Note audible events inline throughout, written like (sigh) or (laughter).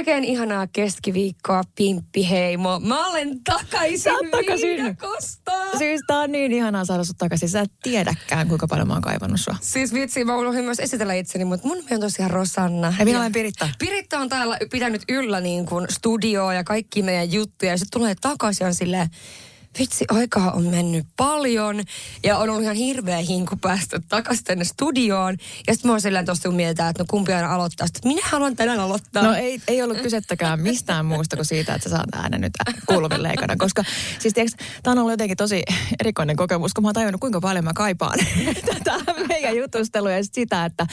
Oikein ihanaa keskiviikkoa, Pimppi Heimo. Mä olen takaisin takaisin. viidakosta. Siis tää on niin ihanaa saada sut takaisin. Sä et tiedäkään, kuinka paljon mä oon kaivannut sua. Siis vitsi, mä unohdin myös esitellä itseni, mutta mun nimi on tosiaan Rosanna. Ja minä olen Piritta. Piritta on täällä pitänyt yllä niin kuin studioa ja kaikki meidän juttuja. Ja sitten tulee takaisin silleen, vitsi, aikaa on mennyt paljon. Ja on ollut ihan hirveä hinku päästä takaisin tänne studioon. Ja sitten mä oon silleen tosta mieltä, että no kumpi aina aloittaa. Sitten minä haluan tänään aloittaa. No ei, ei ollut kysettäkään mistään muusta kuin siitä, että sä saat äänen nyt kuuluville leikana. Koska siis tiiäks, tää on ollut jotenkin tosi erikoinen kokemus, kun mä oon tajunnut, kuinka paljon mä kaipaan (laughs) tätä meidän jutustelua ja sit sitä, että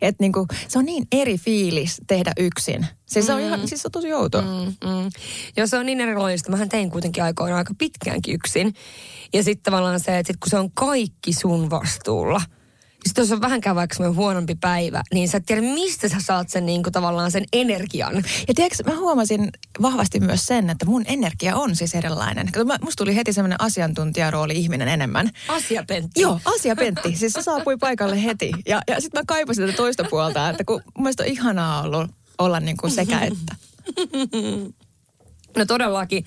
et niinku, se on niin eri fiilis tehdä yksin. Siis se on ihan, siis se on tosi outo. Mm, mm. Joo, se on niin erilaista. Mähän tein kuitenkin aikoina aika pitkäänkin yksin. Ja sitten tavallaan se, että sit kun se on kaikki sun vastuulla, sitten jos on vähänkään vaikka semmoinen huonompi päivä, niin sä et tiedä, mistä sä saat sen niin kuin, tavallaan sen energian. Ja tiedätkö, mä huomasin vahvasti myös sen, että mun energia on siis erilainen. Kato, mä- musta tuli heti semmoinen asiantuntijarooli ihminen enemmän. Asiapentti. Joo, Asia Pentti. Siis se saapui paikalle heti. Ja, ja sitten mä kaipasin tätä toista puolta, että kun mun mielestä on ihanaa ollut olla niin kuin sekä (laughs) että. No todellakin.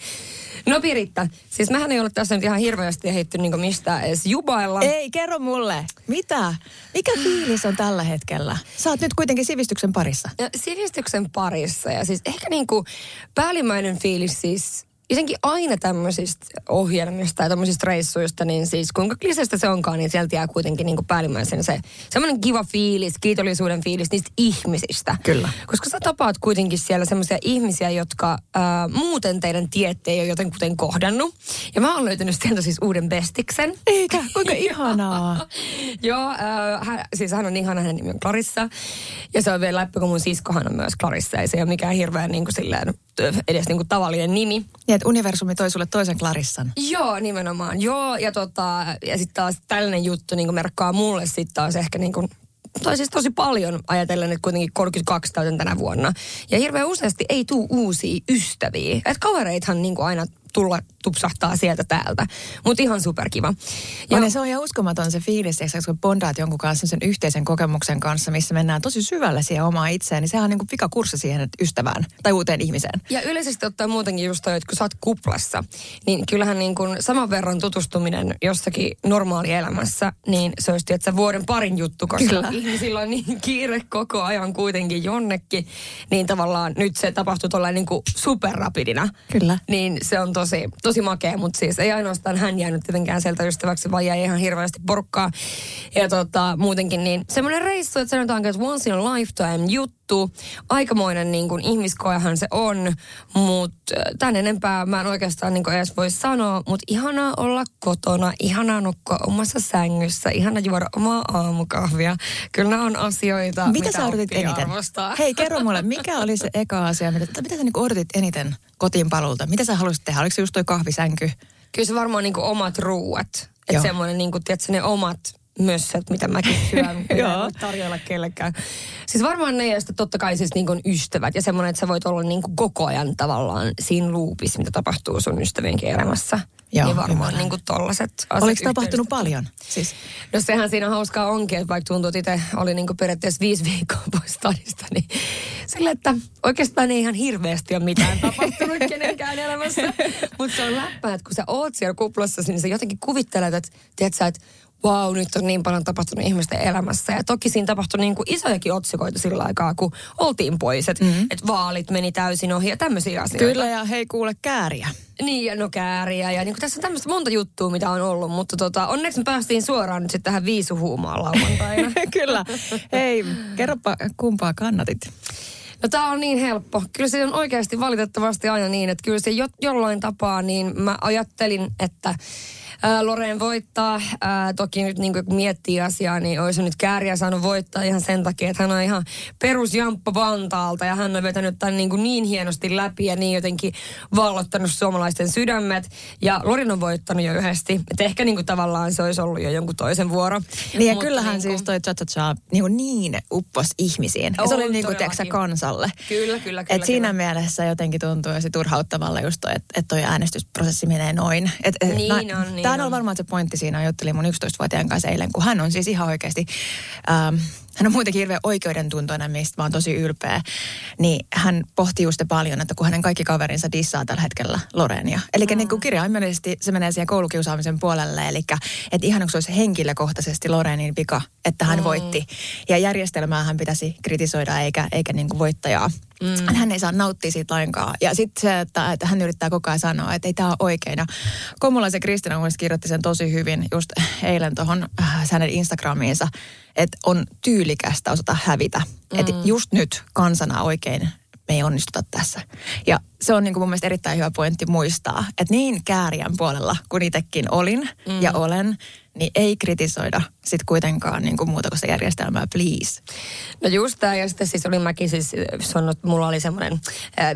No Piritta, siis mähän ei ole tässä nyt ihan hirveästi ehditty niin mistään edes jubailla. Ei, kerro mulle. Mitä? Mikä fiilis on tällä hetkellä? Sä oot nyt kuitenkin sivistyksen parissa. Ja sivistyksen parissa ja siis ehkä niin kuin päällimmäinen fiilis siis jotenkin aina tämmöisistä ohjelmista ja tämmöisistä reissuista, niin siis kuinka kliseistä se onkaan, niin sieltä jää kuitenkin niin päällimmäisen se semmoinen kiva fiilis, kiitollisuuden fiilis niistä ihmisistä. Kyllä. Koska sä tapaat kuitenkin siellä semmoisia ihmisiä, jotka ää, muuten teidän tiette ei ole jotenkuten kohdannut. Ja mä oon löytänyt sieltä siis uuden bestiksen. Eikä, (laughs) kuinka ihanaa. (laughs) Joo, äh, hän, siis hän on ihana, hänen nimi on Clarissa. Ja se on vielä läppä, kun mun siskohan on myös Clarissa. Ja se ei ole mikään hirveän niin kuin silleen, edes niin kuin tavallinen nimi. Niin, että universumi toi sulle toisen Clarissan. Joo, nimenomaan. Joo, ja, tota, ja sitten taas tällainen juttu niin merkkaa mulle sitten taas ehkä niin kuin tai siis tosi paljon ajatellen, että kuitenkin 32 täytän tänä vuonna. Ja hirveän useasti ei tule uusia ystäviä. Että kavereithan niin aina tulla tupsahtaa sieltä täältä. Mutta ihan superkiva. Ja on, ja se on ihan uskomaton se fiilis, kun bondaat jonkun kanssa sen yhteisen kokemuksen kanssa, missä mennään tosi syvälle siihen omaan itseen, niin sehän on niin kuin pikakurssi siihen ystävään tai uuteen ihmiseen. Ja yleisesti ottaen muutenkin just toi, että kun sä oot kuplassa, niin kyllähän niin kuin saman verran tutustuminen jossakin normaalielämässä, niin se olisi että vuoden parin juttu, koska Kyllä. ihmisillä on niin kiire koko ajan kuitenkin jonnekin, niin tavallaan nyt se tapahtuu tuolla niin kuin superrapidina. Kyllä. Niin se on tosi, tosi makea, mutta siis ei ainoastaan hän jäänyt tietenkään sieltä ystäväksi, vaan jäi ihan hirveästi porukkaa. Ja tota, muutenkin niin semmoinen reissu, että sanotaanko, että once in a lifetime juttu. Aikamoinen niin kuin ihmiskoehan se on, mutta tän enempää mä en oikeastaan niin kuin edes voi sanoa, mutta ihanaa olla kotona, ihanaa nukkua omassa sängyssä, ihana juoda omaa aamukahvia. Kyllä nämä on asioita, Mitä, sä odotit eniten? arvostaa. Hei, kerro mulle, mikä oli se eka asia, mitä, mitä sä niin odotit eniten kotiin paluulta? Mitä sä haluaisit tehdä? Oliko se just toi kahvisänky? Kyllä se varmaan niinku omat ruuat. Että semmoinen, niinku, tiedätkö, ne omat mössöt, mitä mäkin (laughs) syön. Joo. tarjolla kellekään. Siis varmaan ne ja sitten totta kai siis niinku ystävät. Ja semmoinen, että sä voit olla niinku koko ajan tavallaan siinä loopissa, mitä tapahtuu sun ystävienkin elämässä. Joo, niin varmaan ymmärrän. niinku tollaset asiat. Oliko tapahtunut paljon? Siis, No sehän siinä hauskaa onkin, että vaikka tuntuu, että itse oli niinku periaatteessa viisi viikkoa pois stadista, niin sillä, että oikeastaan ei ihan hirveästi ole mitään tapahtunut kenenkään elämässä. (laughs) Mutta se on läppä, että kun sä oot siellä kuplassa, niin sä jotenkin kuvittelet, että, tiedät sä, että wow, nyt on niin paljon tapahtunut ihmisten elämässä. Ja toki siinä tapahtui niin kuin isojakin otsikoita sillä aikaa, kun oltiin pois, että mm-hmm. et vaalit meni täysin ohi ja tämmöisiä asioita. kyllä, ja hei kuule kääriä. Niin, ja no kääriä. Ja niin kuin tässä on tämmöistä monta juttua, mitä on ollut, mutta tota, onneksi me päästiin suoraan nyt sitten tähän viisuhuumaan lauantaina. (laughs) kyllä. Hei, kerropa kumpaa kannatit. No tää on niin helppo. Kyllä se on oikeasti valitettavasti aina niin, että kyllä se jo, jollain tapaa, niin mä ajattelin, että ää, Loreen voittaa. Ää, toki nyt niin kun miettii asiaa, niin olisi nyt kääriä saanut voittaa ihan sen takia, että hän on ihan perusjamppa Vantaalta ja hän on vetänyt tämän niin, kuin niin hienosti läpi ja niin jotenkin vallottanut suomalaisten sydämet. Ja Lorin on voittanut jo yhdesti. Että ehkä niin kuin tavallaan se olisi ollut jo jonkun toisen vuoro. Niin ja Mutta kyllähän niin kuin- siis toi cha niin, niin uppos ihmisiin. Ja se oli niin kuin, tiedätkö, kansalle. Kyllä, kyllä, kyllä. Et siinä kyllä. mielessä jotenkin tuntuu se turhauttavalle just toi, että et toi äänestysprosessi menee noin. Et, et, Niin on, niin Tämä on varmaan se pointti siinä, juttelin mun 11-vuotiaan kanssa eilen, kun hän on siis ihan oikeasti ähm, hän on muutenkin hirveän oikeudentuntoinen, mistä mä oon tosi ylpeä, niin hän pohti just paljon, että kun hänen kaikki kaverinsa dissaa tällä hetkellä Lorenia. Eli mm. niin kuin kirjaimellisesti se menee siihen koulukiusaamisen puolelle, eli että ihan se olisi henkilökohtaisesti Lorenin vika, että hän mm. voitti. Ja järjestelmää hän pitäisi kritisoida eikä, eikä niin kuin voittajaa. Mm. Hän ei saa nauttia siitä lainkaan. Ja sitten se, että, että hän yrittää koko ajan sanoa, että ei tämä ole oikein. Ja Komulaisen Kristina kirjoitti sen tosi hyvin just eilen tuohon äh, hänen Instagramiinsa, että on tyylikästä osata hävitä. Mm. Että just nyt kansana oikein me ei onnistuta tässä. Ja se on niin kuin mun mielestä erittäin hyvä pointti muistaa, että niin kääriän puolella, kun itsekin olin mm. ja olen, niin ei kritisoida sitten kuitenkaan niin kuin muuta kuin se järjestelmää, please. No just tämä, ja sitten siis olin mäkin siis sanonut, että mulla oli semmoinen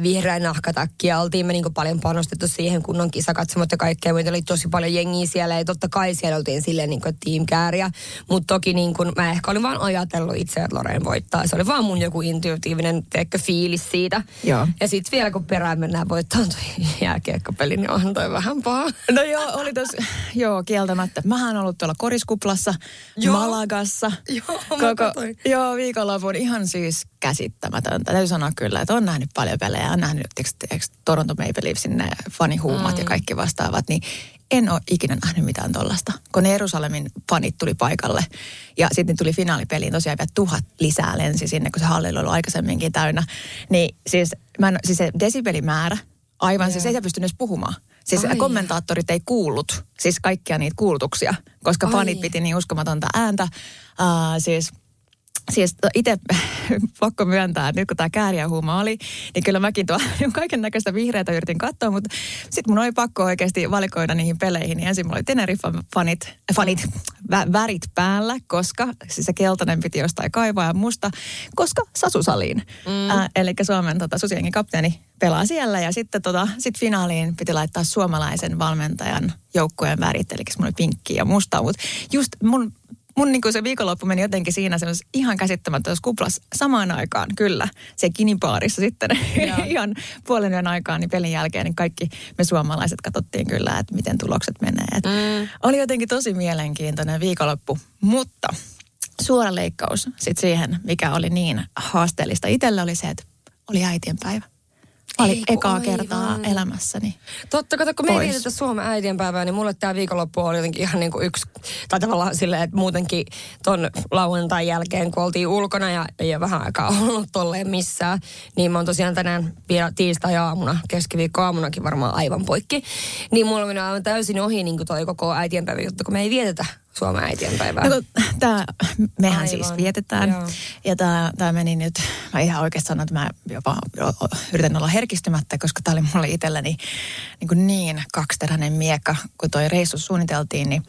vihreä nahkatakki, ja oltiin me niin kuin paljon panostettu siihen kunnon kisakatsomot ja kaikkea, meitä oli tosi paljon jengiä siellä, ja totta kai siellä oltiin silleen niin kuin teamkääriä, mutta toki niin kuin, mä ehkä olin vaan ajatellut itse, että Loreen voittaa, se oli vaan mun joku intuitiivinen teekö, fiilis siitä. Joo. Ja sitten vielä kun perään mennään voittamaan toi (laughs) jääkiekkopeli, niin on toi vähän paha. No joo, oli tos, joo, kieltämättä. Mähän ollut tuolla koriskuplassa, joo. Malagassa. (laughs) Joo, koko, joo, viikonlopun ihan siis käsittämätöntä. Täytyy sanoa kyllä, että on nähnyt paljon pelejä. On nähnyt eikö, Toronto Maple Leafsin ne fanihuumat mm. ja kaikki vastaavat. Niin en ole ikinä nähnyt mitään tollasta. Kun ne Jerusalemin fanit tuli paikalle ja sitten tuli finaalipeliin tosiaan vielä tuhat lisää lensi sinne, kun se halli oli ollut aikaisemminkin täynnä. Niin siis, mä en, siis se desibelimäärä, aivan yeah. siis ei pystynyt edes puhumaan. Siis Ai. kommentaattorit ei kuullut siis kaikkia niitä kuulutuksia, koska Ai. fanit piti niin uskomatonta ääntä. Uh, siis Siis itse (laughs) pakko myöntää, että nyt kun tämä kääriähuuma oli, niin kyllä mäkin tuo (laughs) kaiken näköistä vihreätä yritin katsoa, mutta sitten mun oli pakko oikeasti valikoida niihin peleihin. Niin ensin mulla oli Teneriffan fanit, fanit (laughs) vä, värit päällä, koska siis se keltainen piti jostain kaivaa ja musta, koska Sasusaliin. Mm. Äh, eli Suomen tota, susienkin kapteeni pelaa siellä ja sitten tota, sit finaaliin piti laittaa suomalaisen valmentajan joukkueen värit, eli mulla oli pinkki ja musta, mutta just mun mun niin se viikonloppu meni jotenkin siinä semmoisessa ihan käsittämättömässä kuplassa samaan aikaan, kyllä. Se kinipaarissa sitten (laughs) ihan puolen yön aikaan, niin pelin jälkeen niin kaikki me suomalaiset katsottiin kyllä, että miten tulokset menee. mm. Oli jotenkin tosi mielenkiintoinen viikonloppu, mutta suora leikkaus sitten siihen, mikä oli niin haasteellista. Itsellä oli se, että oli äitien päivä. Mä olin ekaa aivan. kertaa elämässäni. Totta, kato, kun me ei vietetä Suomen äitienpäivää, niin mulle tämä viikonloppu oli jotenkin ihan niin kuin yksi, tai tavallaan silleen, että muutenkin ton lauantain jälkeen, kun oltiin ulkona ja ei ole vähän aikaa ollut tolleen missään, niin mä oon tosiaan tänään vielä tiistai-aamuna, keskiviikko-aamunakin varmaan aivan poikki, niin mulla on aivan täysin ohi niin kuin toi koko äitienpäivä juttu, kun me ei vietetä Suomen äitienpäivää? No, tää, mehän Aivan. siis vietetään. Joo. Ja tämä tää meni nyt, mä ihan oikeasti sanon, että mä jopa yritän olla herkistymättä, koska tämä oli mulle itselleni niin, kuin niin kaksiteräinen miekka, kun toi reissu suunniteltiin, niin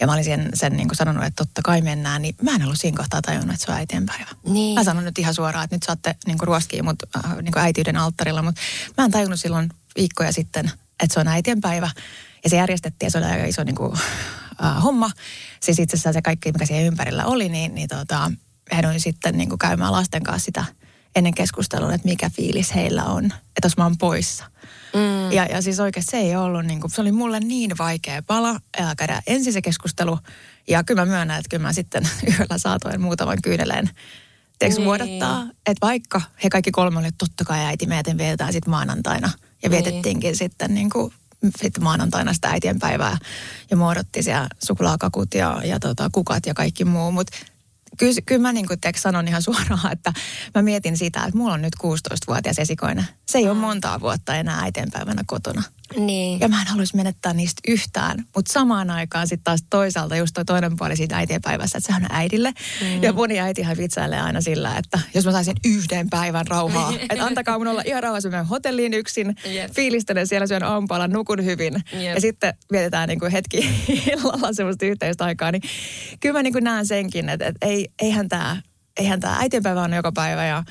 ja mä olin sen, sen niin kuin sanonut, että totta kai mennään, niin mä en ollut siinä kohtaa tajunnut, että se on äitienpäivä. Niin. Mä sanon nyt ihan suoraan, että nyt saatte niin kuin ruoskia mut, äh, niin kuin äitiyden alttarilla, mutta mä en tajunnut silloin viikkoja sitten, että se on äitienpäivä. Ja se järjestettiin ja se oli aika iso niin kuin, äh, homma. Siis itse asiassa se kaikki, mikä siellä ympärillä oli, niin, niin tota, hän sitten niin kuin käymään lasten kanssa sitä ennen keskustelua, että mikä fiilis heillä on, että jos mä oon poissa. Mm. Ja, ja siis oikeasti se ei ollut, niin kuin, se oli mulle niin vaikea pala ja käydä ensin se keskustelu. Ja kyllä mä myönnän, että kyllä mä sitten (laughs) yöllä saatoin muutaman kyyneleen teeksi niin. vuodattaa. Että vaikka he kaikki kolme olivat, totta kai äiti, me vietetään sitten maanantaina. Ja niin. vietettiinkin sitten niin kuin sitten maanantaina sitä äitienpäivää ja muodotti siellä suklaakakut ja, ja tota, kukat ja kaikki muu. Mutta kyllä, kyllä mä niin kuin sanon ihan suoraan, että mä mietin sitä, että mulla on nyt 16-vuotias esikoinen. Se ei ole montaa vuotta enää äitienpäivänä kotona. Niin. Ja mä en haluaisi menettää niistä yhtään. Mutta samaan aikaan sitten taas toisaalta just toi toinen puoli siitä äitienpäivässä, että sehän on äidille. Mm. Ja moni äitihän vitsailee aina sillä, että jos mä saisin yhden päivän rauhaa, (laughs) että antakaa mun olla ihan rauhassa, mä hotelliin yksin, yep. fiilistelen siellä, syön aamupalan, nukun hyvin. Yep. Ja sitten vietetään niin kuin hetki (laughs) illalla semmoista yhteistä aikaa. Niin kyllä mä niin kuin näen senkin, että, että ei, eihän tämä eihän tää äitienpäivä on joka päivä ja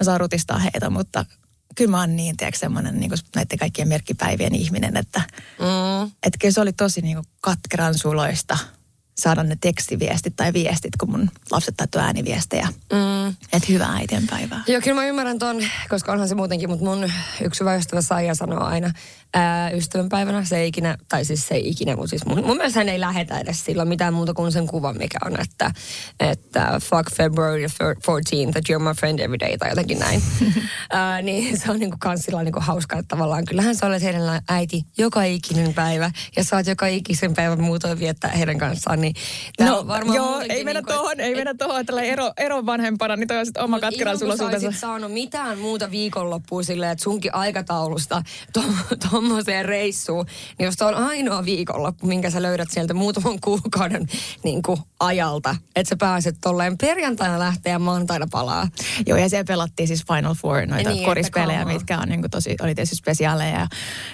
mä saan rutistaa heitä, mutta kyllä mä oon niin, tiedätkö, semmoinen niin näiden kaikkien merkkipäivien ihminen, että mm. et kyllä se oli tosi niin kuin katkeran suloista saada ne tekstiviestit tai viestit, kun mun lapset täytyy ääniviestejä. Mm. Että hyvää äitienpäivää. Joo, kyllä mä ymmärrän ton, koska onhan se muutenkin, mutta mun yksi hyvä ystävä Saija sanoo aina ää, ystävänpäivänä, se ei ikinä, tai siis se ei ikinä, mutta siis mun, mun mielestä hän ei lähetä edes silloin mitään muuta kuin sen kuvan, mikä on, että, että fuck February 14th, that you're my friend every day, tai jotenkin näin. (laughs) ää, niin se on niinku kans sillä niinku hauska, että tavallaan kyllähän sä olet heidän äiti joka ikinen päivä, ja saat joka ikisen päivän muutoin viettää heidän kanssaan, niin no, varmaan joo, ei mennä niin tuohon, ei mennä tuohon, että ero, eron vanhempana, niin toi on sitten oma katkeran sulla saanut mitään muuta viikonloppua silleen, että sunkin aikataulusta (laughs) tuommoiseen to, reissuun, niin jos on ainoa viikonloppu, minkä sä löydät sieltä muutaman kuukauden niin kuin ajalta, että sä pääset tolleen perjantaina lähteä ja maanantaina palaa. Joo, ja siellä pelattiin siis Final Four, noita niin, korispelejä, mitkä on niin kuin tosi, oli tietysti spesiaaleja. Ja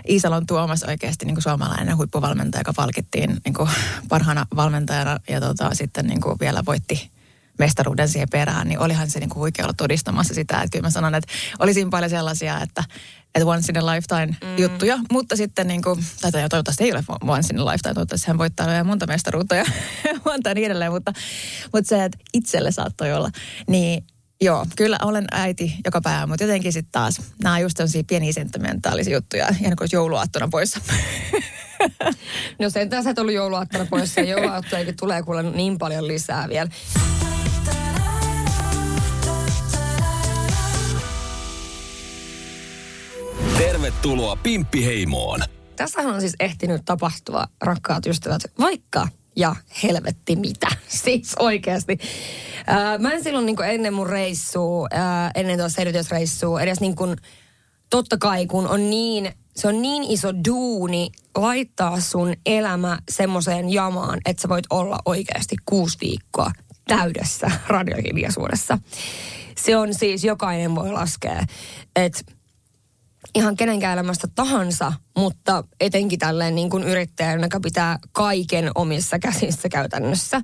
Iisalon Tuomas oikeasti niin kuin suomalainen huippuvalmentaja, joka palkittiin niin kuin parhaana valmentajana ja tota, sitten niin kuin vielä voitti mestaruuden siihen perään, niin olihan se niinku huikea olla todistamassa sitä. Että kyllä mä sanon, että olisi paljon sellaisia, että, että once in a lifetime mm. juttuja, mutta sitten niin kuin, tai toivottavasti ei ole once in a lifetime, toivottavasti hän voittaa vielä monta mestaruutta ja (laughs) monta niin edelleen, mutta, mutta se, että itselle saattoi olla, niin Joo, kyllä olen äiti joka päivä, mutta jotenkin sitten taas nämä on just sellaisia pieniä sentimentaalisia juttuja, ihan kuin jouluaattona poissa. (laughs) No sen tässä et ollut jouluaattona poissa ja jouluaattojakin tulee kuule niin paljon lisää vielä. Tervetuloa Pimppiheimoon. Tässähän on siis ehtinyt tapahtua, rakkaat ystävät, vaikka ja helvetti mitä. (laughs) Siis oikeasti. Ää, mä en silloin niin ennen mun reissua, ää, ennen tuossa selvitysreissua, edes niin kuin, totta kai kun on niin, se on niin iso duuni laittaa sun elämä semmoiseen jamaan, että sä voit olla oikeasti kuusi viikkoa täydessä radiohiljaisuudessa. Se on siis, jokainen voi laskea, että ihan kenenkään elämästä tahansa, mutta etenkin tälleen niin kuin yrittäjän, joka pitää kaiken omissa käsissä käytännössä.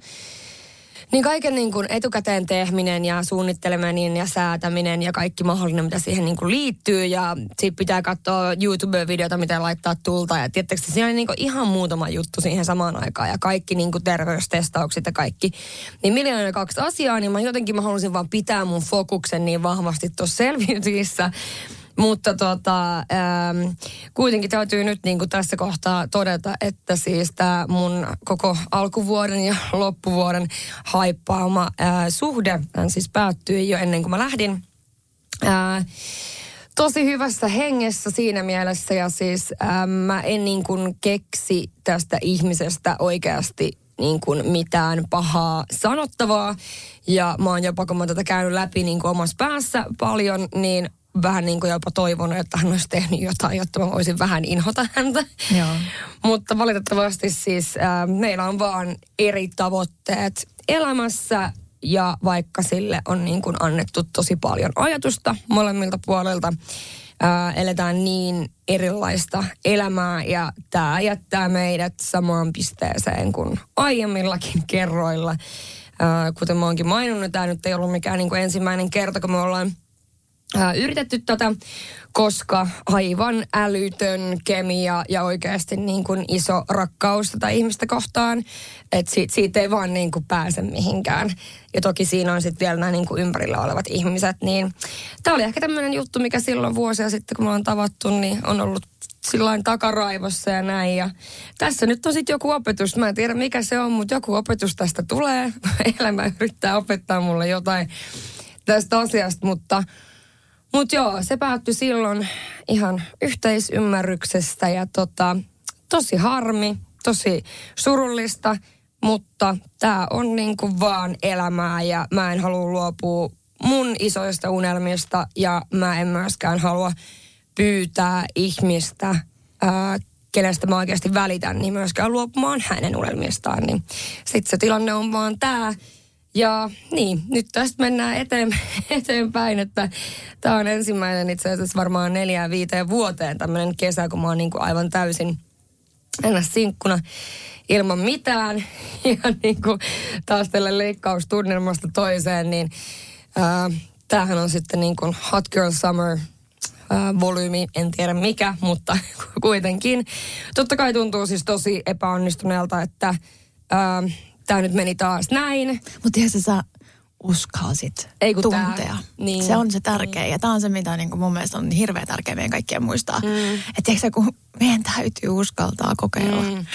Niin kaiken niin kuin etukäteen tehminen ja suunnitteleminen ja säätäminen ja kaikki mahdollinen, mitä siihen niin kuin liittyy. Ja sitten pitää katsoa YouTube-videota, miten laittaa tulta. Ja tietysti siinä on niin kuin ihan muutama juttu siihen samaan aikaan. Ja kaikki niin kuin terveystestaukset ja kaikki. Niin miljoona kaksi asiaa, niin mä jotenkin mä halusin vaan pitää mun fokuksen niin vahvasti tuossa selviytyjissä mutta tota, ähm, kuitenkin täytyy nyt niin kuin tässä kohtaa todeta, että siis tämä mun koko alkuvuoden ja loppuvuoden haippaama äh, suhde äh, siis päättyi jo ennen kuin mä lähdin. Äh, tosi hyvässä hengessä siinä mielessä ja siis äh, mä en niin kuin keksi tästä ihmisestä oikeasti niin kuin mitään pahaa sanottavaa. Ja mä oon jopa, kun mä tätä käynyt läpi niin kuin omassa päässä paljon, niin vähän niin kuin jopa toivonut, että hän olisi tehnyt jotain, jotta mä voisin vähän inhota häntä. Joo. (laughs) Mutta valitettavasti siis äh, meillä on vaan eri tavoitteet elämässä ja vaikka sille on niin kuin annettu tosi paljon ajatusta molemmilta puolilta, äh, eletään niin erilaista elämää ja tämä jättää meidät samaan pisteeseen kuin aiemmillakin kerroilla. Äh, kuten mä oonkin maininnut, tämä nyt ei ollut mikään niin kuin ensimmäinen kerta, kun me ollaan ää, yritetty tätä, koska aivan älytön kemia ja oikeasti niin kuin iso rakkaus tätä ihmistä kohtaan, että siitä, siitä ei vaan niin kuin pääse mihinkään. Ja toki siinä on sitten vielä nämä niin kuin ympärillä olevat ihmiset, niin tämä oli ehkä tämmöinen juttu, mikä silloin vuosia sitten, kun me ollaan tavattu, niin on ollut sillain takaraivossa ja näin. Ja tässä nyt on sitten joku opetus. Mä en tiedä mikä se on, mutta joku opetus tästä tulee. (laughs) Elämä yrittää opettaa mulle jotain tästä asiasta, mutta mutta joo, se päättyi silloin ihan yhteisymmärryksestä ja tota, tosi harmi, tosi surullista, mutta tämä on niinku vaan elämää ja mä en halua luopua mun isoista unelmista ja mä en myöskään halua pyytää ihmistä, ää, kenestä mä oikeasti välitän, niin myöskään luopumaan hänen unelmistaan. Niin sitten se tilanne on vaan tämä. Ja niin, nyt tästä mennään eteen, (laughs) eteenpäin, että tämä on ensimmäinen itse asiassa varmaan neljään viiteen vuoteen tämmöinen kesä, kun mä oon niin kuin aivan täysin ennä sinkkuna ilman mitään. (laughs) Ja niin kuin taas tälle leikkaustunnelmasta toiseen, niin ää, tämähän on sitten niin kuin Hot Girl Summer volyymi, en tiedä mikä, mutta (laughs) kuitenkin. Totta kai tuntuu siis tosi epäonnistuneelta, että ää, tämä nyt meni taas näin. Mutta tiedätkö sä uskalsit Ei kun tuntea. tää- niin. Se on se tärkeä. Ja tämä on se, mitä niin mun mielestä on hirveän tärkeä meidän kaikkien muistaa. Mm. Että tiedätkö kun meidän täytyy uskaltaa kokeilla. Mm.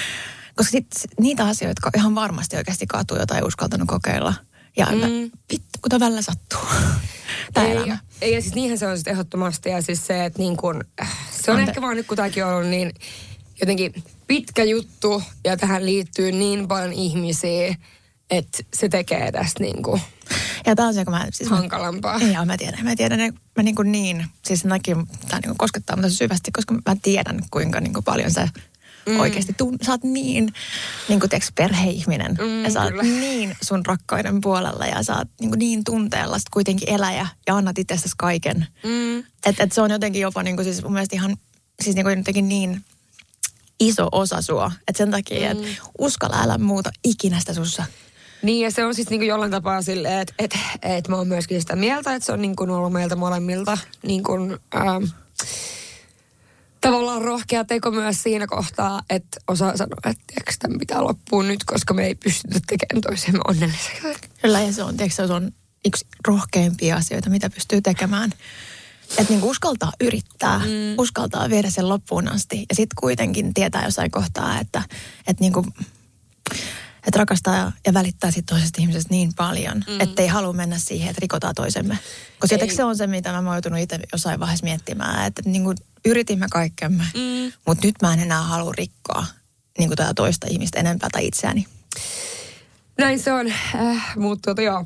Koska sit niitä asioita, jotka ihan varmasti oikeasti katuu, jota ei uskaltanut kokeilla. Ja mm. vittu, kun välillä sattuu. (laughs) Tämä ei, elämä. ei, ja siis niinhän se on sitten ehdottomasti. Ja siis se, että niin kun, se on Ante- ehkä vaan nyt, kun tämäkin on ollut niin jotenkin pitkä juttu ja tähän liittyy niin paljon ihmisiä, että se tekee tästä niin kuin Ja tämä on se, kun mä... Siis mä hankalampaa. Joo, mä tiedän. Mä tiedän, että mä niin, kuin niin siis sen takia tämä niin koskettaa mutta syvästi, koska mä tiedän, kuinka niin kuin paljon sä mm. oikeasti tun, sä oot niin, niin kuin tiiäks, perheihminen. Mm, ja sä oot kyllä. niin sun rakkaiden puolella ja sä oot niin, kuin niin tunteella sit kuitenkin eläjä ja annat itsestäsi kaiken. Mm. Että et se on jotenkin jopa niin kuin, siis mun mielestä ihan siis niin kuin jotenkin niin iso osa sua. Että sen takia, mm. että uskalla älä muuta ikinä sitä sussa. Niin ja se on siis niinku jollain tapaa silleen, että et, et mä oon myöskin sitä mieltä, että se on niinku ollut meiltä molemmilta niinku, ähm, tavallaan rohkea teko myös siinä kohtaa, että osaa sanoa, että tiedätkö, tämän pitää loppua nyt, koska me ei pystytä tekemään toisemme onnelliseksi. Kyllä, ja se on, tiedätkö, se on yksi rohkeimpia asioita, mitä pystyy tekemään. Että niin uskaltaa yrittää, mm. uskaltaa viedä sen loppuun asti. Ja sitten kuitenkin tietää jossain kohtaa, että, että, niin kuin, että rakastaa ja- välittää sit toisesta ihmisestä niin paljon, mm. että ei halua mennä siihen, että rikotaan toisemme. Koska se on se, mitä mä oon joutunut itse jossain vaiheessa miettimään, että niin kuin yritimme kaikkemme, mm. mutta nyt mä en enää halua rikkoa niin kuin tätä toista ihmistä enempää tai itseäni. Näin se on, äh, mutta tuota, joo,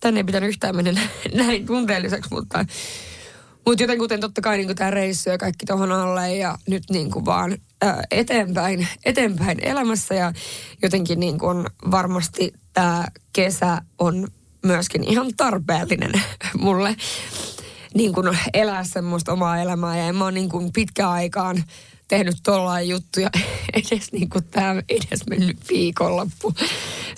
tänne ei pitänyt yhtään mennä (laughs) näin tunteelliseksi, mutta, mutta joten kuten totta kai niin tämä reissu ja kaikki tuohon alle ja nyt niin kuin vaan äh, eteenpäin, eteenpäin elämässä ja jotenkin niin kuin varmasti tämä kesä on myöskin ihan tarpeellinen (laughs) mulle niin kuin elää semmoista omaa elämää ja en mä oon niin kuin pitkään aikaan tehnyt tollain juttuja (laughs) edes niin kuin tämä edes mennyt viikonloppu.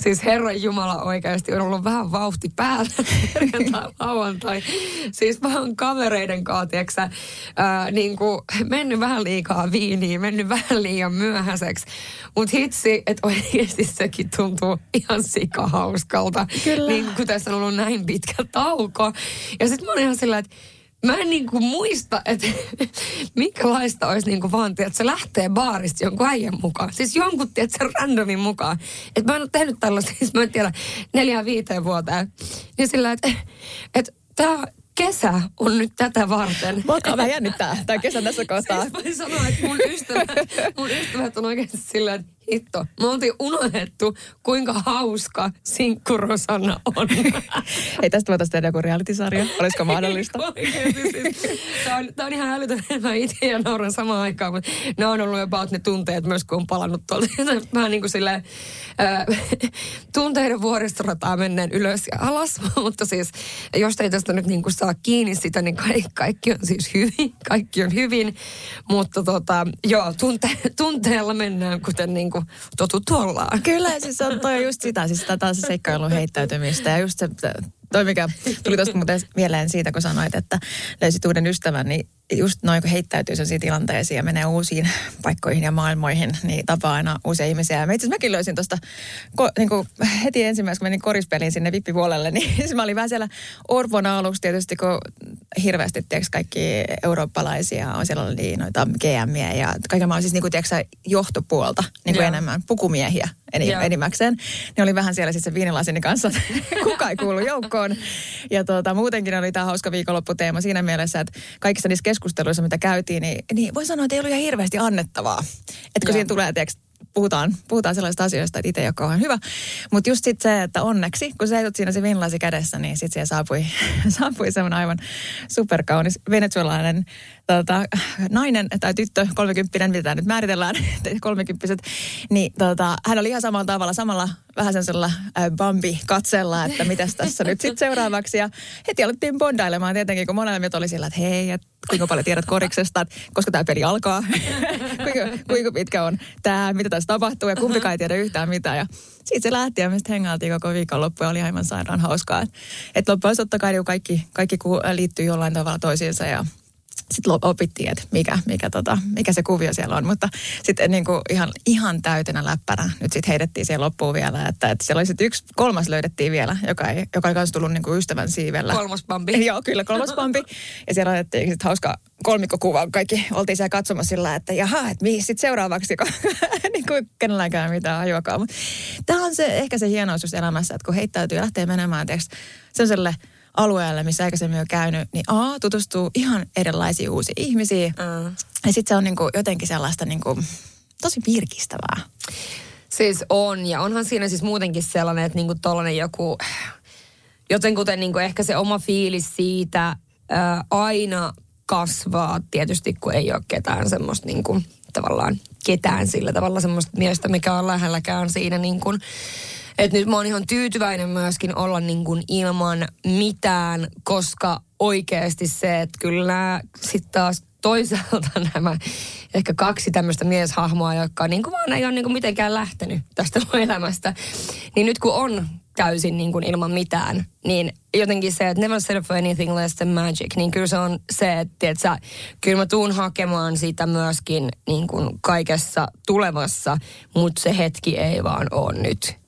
Siis Herran Jumala oikeasti on ollut vähän vauhti päällä (laughs) perjantai, lauantai. Siis vähän kavereiden kanssa, ää, niin kuin mennyt vähän liikaa viiniä, mennyt vähän liian myöhäiseksi. Mutta hitsi, että oikeasti sekin tuntuu ihan sikahauskalta. Kyllä. Niin kun tässä on ollut näin pitkä tauko. Ja sitten mä oon ihan sillä, että mä en niinku muista, että (laughs) minkälaista olisi niinku vaan, että se lähtee baarista jonkun äijän mukaan. Siis jonkun, tiedätkö, randomin mukaan. Että mä en ole tehnyt tällaista, (laughs) siis mä en tiedä, neljään viiteen vuoteen. Niin sillä, että et, tämä kesä on nyt tätä varten. Mua alkaa vähän jännittää tämä kesä tässä kohtaa. Siis voin sanoa, että mun ystävät, mun ystävät on oikeasti sillä, että hitto, me oltiin unohdettu, kuinka hauska sinkku Rosanna on. (laughs) Ei tästä voitaisiin tehdä joku reality-sarja. Olisiko (laughs) mahdollista? Siis. Tämä on, tää on ihan älytön. Mä itse ja nauran samaan aikaan, mutta ne on ollut about ne tunteet myös, kun on palannut tuolta. (laughs) Vähän niin kuin silleen, äh, tunteiden vuoristorataa menneen ylös ja alas. mutta siis, jos ei tästä nyt niin kuin saa kiinni sitä, niin kaikki, kaikki on siis hyvin. Kaikki on hyvin. Mutta tota, joo, tunte, tunteella mennään, kuten niin kuin totuttu ollaan. Kyllä, siis on, toi just sitä, siis on se seikkailun heittäytymistä ja just se, toi mikä tuli tuosta muuten mieleen siitä, kun sanoit, että löysit uuden ystävän, niin just noin kun heittäytyy sellaisiin tilanteisiin ja menee uusiin (laughs) paikkoihin ja maailmoihin, niin tapaa aina uusia ihmisiä. Mä itse asiassa mäkin löysin tuosta niin heti ensimmäisenä, kun menin korispeliin sinne vippipuolelle, (laughs) niin siis mä olin vähän siellä orpona aluksi tietysti, kun hirveästi tiedätkö, kaikki eurooppalaisia on siellä oli noita GMiä ja kaiken maailman siis niin kuin, tiedätkö, johtopuolta niin kuin Joo. enemmän, pukumiehiä eni- Joo. enimmäkseen. Ne oli vähän siellä sitten viinilasini kanssa, (laughs) kuka ei kuulu joukkoon. Ja tuota, muutenkin oli tämä hauska viikonlopputeema siinä mielessä, että kaikissa niissä keskusteluissa, mitä käytiin, niin, niin voi sanoa, että ei ollut ihan hirveästi annettavaa. Että kun Joo. siinä tulee, tiedätkö, puhutaan, puhutaan sellaista asioista, että itse ei ole kauhean hyvä. Mutta just sitten se, että onneksi, kun seisot siinä se vinlasi kädessä, niin sitten siihen saapui, (laughs) saapui semmoinen aivan superkaunis venezuelainen tota, nainen tai tyttö, kolmekymppinen, mitä tää nyt määritellään, (laughs) kolmekymppiset, niin tota, hän oli ihan samalla tavalla, samalla vähän sellaisella äh, Bambi-katsella, että mitäs tässä nyt sitten seuraavaksi. Ja heti alettiin bondailemaan tietenkin, kun molemmat oli sillä, että hei, et kuinka paljon tiedät koriksesta, että koska tämä peli alkaa, (laughs) kuinka, kuinka pitkä on tämä, mitä tässä tapahtuu ja kumpikaan ei tiedä yhtään mitään. Ja siitä se lähti ja me sitten hengailtiin koko viikonloppu ja oli aivan sairaan hauskaa. Että et loppujen totta kai niinku kaikki, kaikki liittyy jollain tavalla toisiinsa ja sitten opittiin, että mikä, mikä, tota, mikä se kuvio siellä on. Mutta sitten niin kuin ihan, ihan täytenä läppärä nyt sitten heitettiin siihen loppuun vielä, että, että siellä oli sitten yksi, kolmas löydettiin vielä, joka ei, joka ei kanssa tullut niin kuin ystävän siivellä. Kolmas pampi. (laughs) Joo, kyllä kolmas pampi. Ja siellä otettiin sitten hauska kolmikkokuva. Kaikki oltiin siellä katsomassa sillä, että jaha, että mihin sitten seuraavaksi, kun (laughs) niin kuin kenelläkään mitään ajuakaan. Tämä on se, ehkä se hienous elämässä, että kun heittäytyy ja lähtee menemään, tiiäks, sellaiselle alueelle, missä aikaisemmin on käynyt, niin A, tutustuu ihan erilaisiin uusiin ihmisiin. Mm. Ja sitten se on niinku jotenkin sellaista niinku, tosi virkistävää. Siis on, ja onhan siinä siis muutenkin sellainen, että niinku tollainen joku, jotenkuten niinku ehkä se oma fiilis siitä ää, aina kasvaa tietysti, kun ei ole ketään semmoista niinku, tavallaan ketään sillä tavalla semmoista miestä, mikä on lähelläkään siinä niin että nyt mä oon ihan tyytyväinen myöskin olla niin kuin ilman mitään, koska oikeasti se, että kyllä sitten taas toisaalta (laughs) nämä ehkä kaksi tämmöistä mieshahmoa, jotka niin kuin vaan ei ole niin kuin mitenkään lähtenyt tästä elämästä. Niin nyt kun on täysin niin kuin ilman mitään, niin jotenkin se, että never settle for anything less than magic, niin kyllä se on se, että, että sä, kyllä mä tuun hakemaan sitä myöskin niin kuin kaikessa tulevassa, mutta se hetki ei vaan ole nyt.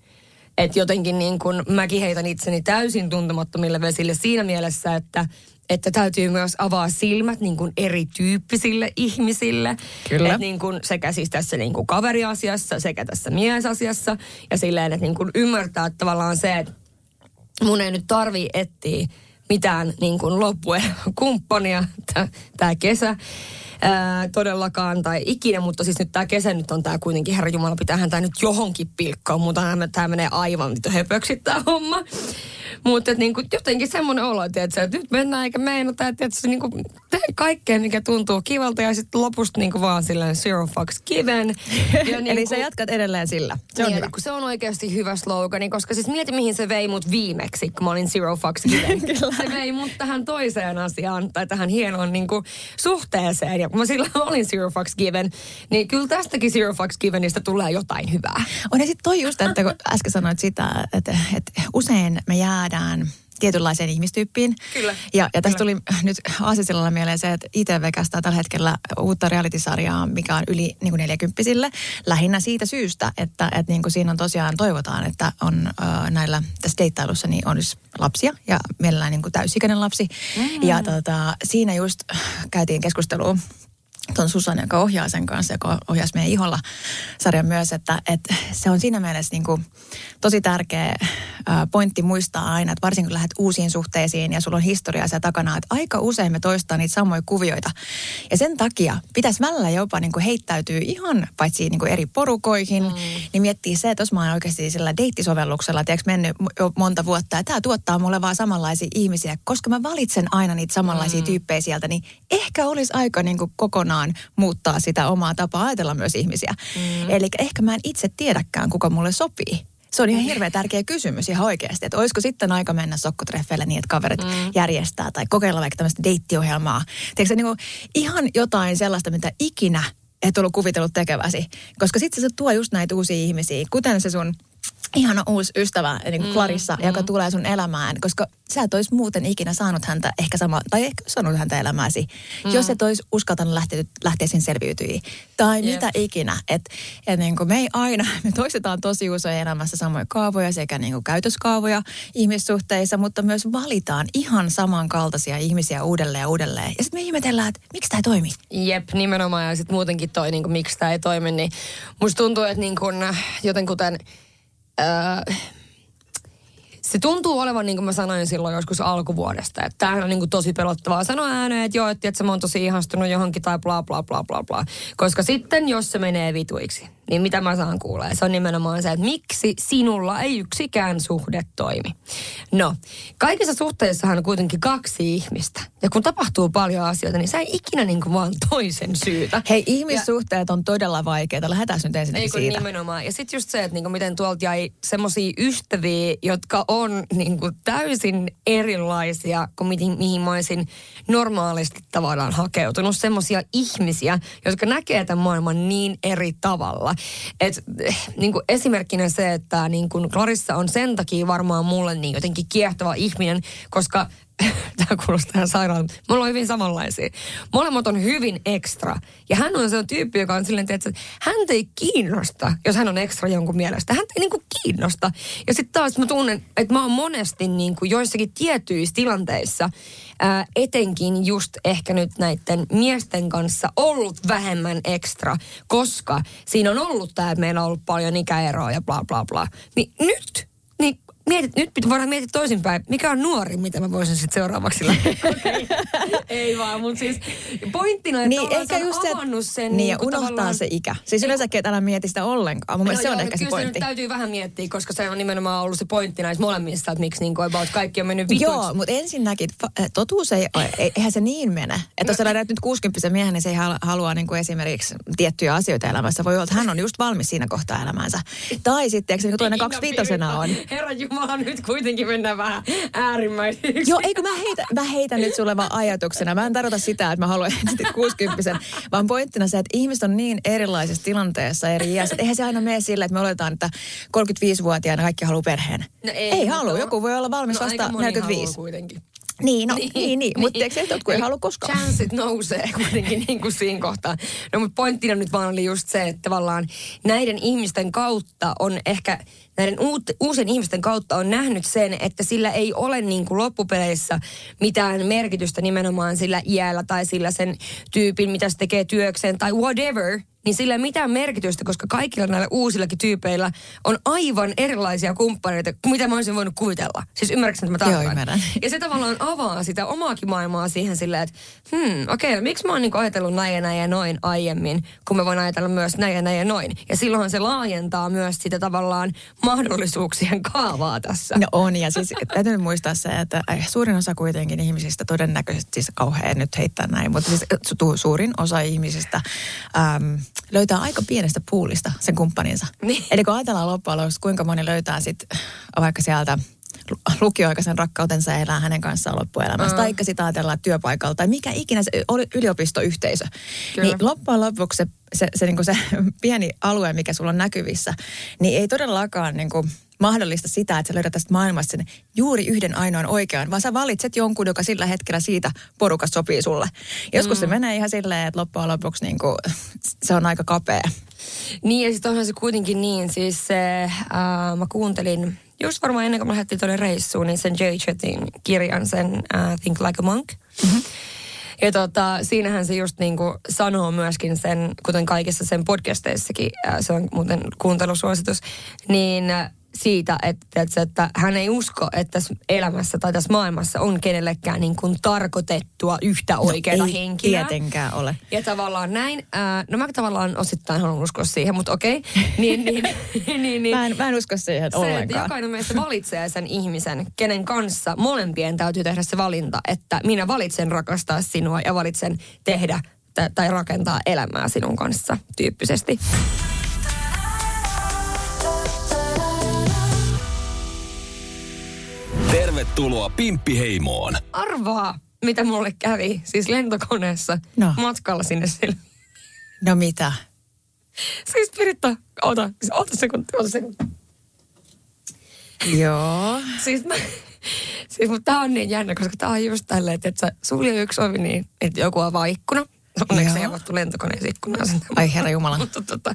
Että jotenkin niin kuin mäkin heitän itseni täysin tuntemattomille vesille siinä mielessä, että että täytyy myös avaa silmät niin kuin erityyppisille ihmisille. Kyllä. Et niin kuin sekä siis tässä niin kuin kaveriasiassa sekä tässä miesasiassa. Ja silleen, että niin kuin ymmärtää että tavallaan se, että mun ei nyt tarvii etsiä mitään niin kuin loppuen kumppania tämä kesä ää, todellakaan tai ikinä, mutta siis nyt tämä kesä nyt on tämä kuitenkin, herra Jumala, pitäähän tämä nyt johonkin pilkkoa, mutta tämä menee aivan höpöksi tämä homma. Mutta niinku, jotenkin semmoinen olo, että nyt mennään eikä meinata, että se niinku, teen kaikkea, mikä tuntuu kivalta ja sitten lopusta niinku vaan silleen zero fucks given. (laughs) Ja niinku, Eli sä jatkat edelleen sillä. Se on niin, hyvä. Se on oikeasti hyvä slogani, koska siis mieti mihin se vei mut viimeksi, kun mä olin zero fucks given. (laughs) se vei mut tähän toiseen asiaan tai tähän hienoon niinku, suhteeseen. Ja kun mä silloin (laughs) olin zero fucks given, niin kyllä tästäkin zero fucks givenistä tulee jotain hyvää. On ja sitten toi just, että kun äsken sanoit sitä, että, että usein me jäädään tietynlaiseen ihmistyyppiin. Kyllä. Ja, ja tästä tuli nyt Aasisillalla mieleen se, että ITV kästää tällä hetkellä uutta realitysarjaa, mikä on yli niin kuin 40 Lähinnä siitä syystä, että, että niin kuin siinä on tosiaan toivotaan, että on äh, näillä tässä deittailussa niin on lapsia ja mielellään niin kuin täysikäinen lapsi. Mm. Ja tota, siinä just käytiin keskustelua tuon Susan, joka ohjaa sen kanssa, joka ohjasi meidän iholla sarjan myös, että, että se on siinä mielessä niin kuin tosi tärkeä pointti muistaa aina, että varsinkin kun lähdet uusiin suhteisiin ja sulla on historiaa siellä takana, että aika usein me toistaa niitä samoja kuvioita. Ja sen takia pitäisi välillä jopa niin kuin heittäytyy ihan paitsi niin kuin eri porukoihin, mm. niin miettii se, että jos mä oon oikeasti sillä deittisovelluksella, tiedätkö, mennyt jo monta vuotta, ja tämä tuottaa mulle vaan samanlaisia ihmisiä, koska mä valitsen aina niitä samanlaisia mm. tyyppejä sieltä, niin ehkä olisi aika niin kuin kokonaan muuttaa sitä omaa tapaa ajatella myös ihmisiä. Mm. Eli ehkä mä en itse tiedäkään, kuka mulle sopii. Se on ihan hirveän tärkeä kysymys ihan oikeasti, että olisiko sitten aika mennä sokkotreffeille niin, että kaverit mm. järjestää tai kokeilla vaikka tämmöistä deittiohjelmaa. Tiedätkö niin kuin ihan jotain sellaista, mitä ikinä et ollut kuvitellut tekeväsi. Koska sitten se tuo just näitä uusia ihmisiä, kuten se sun ihana uusi ystävä, niin kuin mm, Clarissa, mm. joka tulee sun elämään, koska sä et olisi muuten ikinä saanut häntä ehkä sama, tai ehkä saanut häntä elämääsi, mm. jos et olisi uskaltanut lähteä, lähteä sen selviytyihin. Tai yep. mitä ikinä. Että et niin kuin me ei aina, (laughs) me toistetaan tosi usein elämässä samoja kaavoja sekä niin kuin käytöskaavoja ihmissuhteissa, mutta myös valitaan ihan samankaltaisia ihmisiä uudelleen ja uudelleen. Ja sitten me ihmetellään, että miksi tämä ei toimi. Jep, nimenomaan. Ja sitten muutenkin toi, niin kuin, miksi tämä ei toimi, niin musta tuntuu, että niin kuin, jotenkuten Öö, se tuntuu olevan, niin kuin mä sanoin silloin joskus alkuvuodesta, että tämähän on niin kuin tosi pelottavaa sanoa ääneen, että joo, että, että mä oon tosi ihastunut johonkin tai bla bla bla bla bla. Koska sitten, jos se menee vituiksi, niin mitä mä saan kuulee? Se on nimenomaan se, että miksi sinulla ei yksikään suhde toimi. No, kaikissa suhteissahan on kuitenkin kaksi ihmistä. Ja kun tapahtuu paljon asioita, niin sä ei ikinä niin kuin vaan toisen syytä. Hei, ihmissuhteet ja, on todella vaikeita. Lähdetään nyt ensin siitä. nimenomaan. Ja sitten just se, että niin kuin miten tuolta jäi semmoisia ystäviä, jotka on niin kuin täysin erilaisia kuin mihin, mihin mä olisin normaalisti tavallaan hakeutunut. Semmoisia ihmisiä, jotka näkee tämän maailman niin eri tavalla. Et, niin kuin esimerkkinä se, että niin kuin Clarissa on sen takia varmaan mulle niin jotenkin kiehtova ihminen, koska (laughs) tämä kuulostaa ihan sairaan. Me ollaan hyvin samanlaisia. Molemmat on hyvin ekstra. Ja hän on se tyyppi, joka on silleen, että hän ei kiinnosta, jos hän on ekstra jonkun mielestä. Hän ei niinku kiinnosta. Ja sitten taas mä tunnen, että mä oon monesti niinku joissakin tietyissä tilanteissa, ää, etenkin just ehkä nyt näiden miesten kanssa ollut vähemmän ekstra, koska siinä on ollut tämä, että meillä on ollut paljon ikäeroa ja bla bla bla. Niin nyt, mietit, nyt voidaan miettiä toisinpäin, mikä on nuori, mitä mä voisin sitten seuraavaksi lähteä (laughs) Ei vaan, mutta siis pointtina, että niin, ehkä se just se, avannut sen. Niin, niin ja unohtaa tavallaan... se ikä. Siis yleensäkin, että älä mieti sitä ollenkaan. Mun mielestä se on joo, ehkä se kyllä pointti. Se nyt täytyy vähän miettiä, koska se on nimenomaan ollut se pointti näissä molemmissa, että miksi niin kuin about kaikki on mennyt vituiksi. Joo, mutta ensinnäkin totuus ei, eihän se niin mene. Että jos sä löydät nyt 60 miehen, niin se ei halua niin kuin esimerkiksi tiettyjä asioita elämässä. Voi olla, että hän on just valmis siinä kohtaa elämäänsä. Tai sitten, eikö se niin toinen kaksi viitosena on. Herra (laughs) Jumala, nyt kuitenkin mennään vähän äärimmäiseksi. Joo, eikö mä heitä, mä heitän nyt sulle vaan ajatuksena. Mä en tarkoita sitä, että mä haluan 60 vaan pointtina se, että ihmiset on niin erilaisessa tilanteessa eri iässä. Eihän se aina mene sillä, että me oletaan, että 35-vuotiaana kaikki haluaa perheen. No ei, ei halua. Joku voi olla valmis no, vasta 45. kuitenkin. Niin, no, niin, niin, niin. mutta eikö se jotkut ei halua koskaan? Chanssit nousee kuitenkin niin kuin siinä kohtaa. No mutta pointtina nyt vaan oli just se, että tavallaan näiden ihmisten kautta on ehkä, näiden uut, uusien ihmisten kautta on nähnyt sen, että sillä ei ole niin kuin loppupeleissä mitään merkitystä nimenomaan sillä iällä tai sillä sen tyypin, mitä se tekee työkseen tai whatever – niin sillä ei mitään merkitystä, koska kaikilla näillä uusillakin tyypeillä on aivan erilaisia kumppaneita kuin mitä mä olisin voinut kuvitella. Siis ymmärrätkö, että mä tarkoitan? Ja se tavallaan avaa sitä omaakin maailmaa siihen silleen, että hmm, okei, okay, miksi mä oon niin ajatellut näin ja näin ja noin aiemmin, kun mä voin ajatella myös näin ja näin ja noin. Ja silloin se laajentaa myös sitä tavallaan mahdollisuuksien kaavaa tässä. No on, ja siis täytyy muistaa se, että äh, suurin osa kuitenkin ihmisistä todennäköisesti, siis kauhean nyt heittää näin, mutta siis suurin osa ihmisistä äm, löytää aika pienestä puulista sen kumppaninsa. Niin. Eli kun ajatellaan loppujen lopuksi, kuinka moni löytää sitten vaikka sieltä lukioaikaisen rakkautensa elää hänen kanssaan loppuelämässä. Mm. Tai sitten ajatellaan työpaikalta tai mikä ikinä se yliopistoyhteisö. Kyllä. Niin loppujen lopuksi se, se, se, niin se (laughs) pieni alue, mikä sulla on näkyvissä, niin ei todellakaan niin kuin mahdollista sitä, että sä löydät tästä maailmasta sen juuri yhden ainoan oikean, vaan sä valitset jonkun, joka sillä hetkellä siitä porukasta sopii sulle. Joskus mm. se menee ihan silleen, että loppujen lopuksi niin kuin, (laughs) se on aika kapea. Niin ja sitten onhan se kuitenkin niin, siis se, äh, mä kuuntelin just varmaan ennen kuin mä lähdettiin tuonne reissuun, niin sen Jay Chetin kirjan, sen uh, Think Like a Monk. Mm-hmm. Ja tota, siinähän se just niin kuin sanoo myöskin sen, kuten kaikissa sen podcasteissakin, äh, se on muuten kuuntelusuositus, niin siitä, että, että, että hän ei usko, että tässä elämässä tai tässä maailmassa on kenellekään niin kuin tarkoitettua yhtä oikeaa no, ei henkilöä. tietenkään ole. Ja tavallaan näin, ää, no mä tavallaan osittain haluan uskoa siihen, mutta okei. Niin, (laughs) niin, niin, niin, mä, en, mä en usko siihen se, ollenkaan. Että jokainen meistä valitsee sen ihmisen, kenen kanssa molempien täytyy tehdä se valinta, että minä valitsen rakastaa sinua ja valitsen tehdä tai rakentaa elämää sinun kanssa tyyppisesti. Tervetuloa Pimppiheimoon. Arvaa, mitä mulle kävi, siis lentokoneessa no. matkalla sinne sille. No mitä? Siis Piritta, ota, siis ota sekunti, ota sekunti. Joo. Siis mä, siis mutta tää on niin jännä, koska tää on just tälleen, että sulje yksi ovi niin, että joku avaa ikkuna. Onneksi ei avattu lentokoneen ikkunaa. Ai herra Jumala. Mutta tota,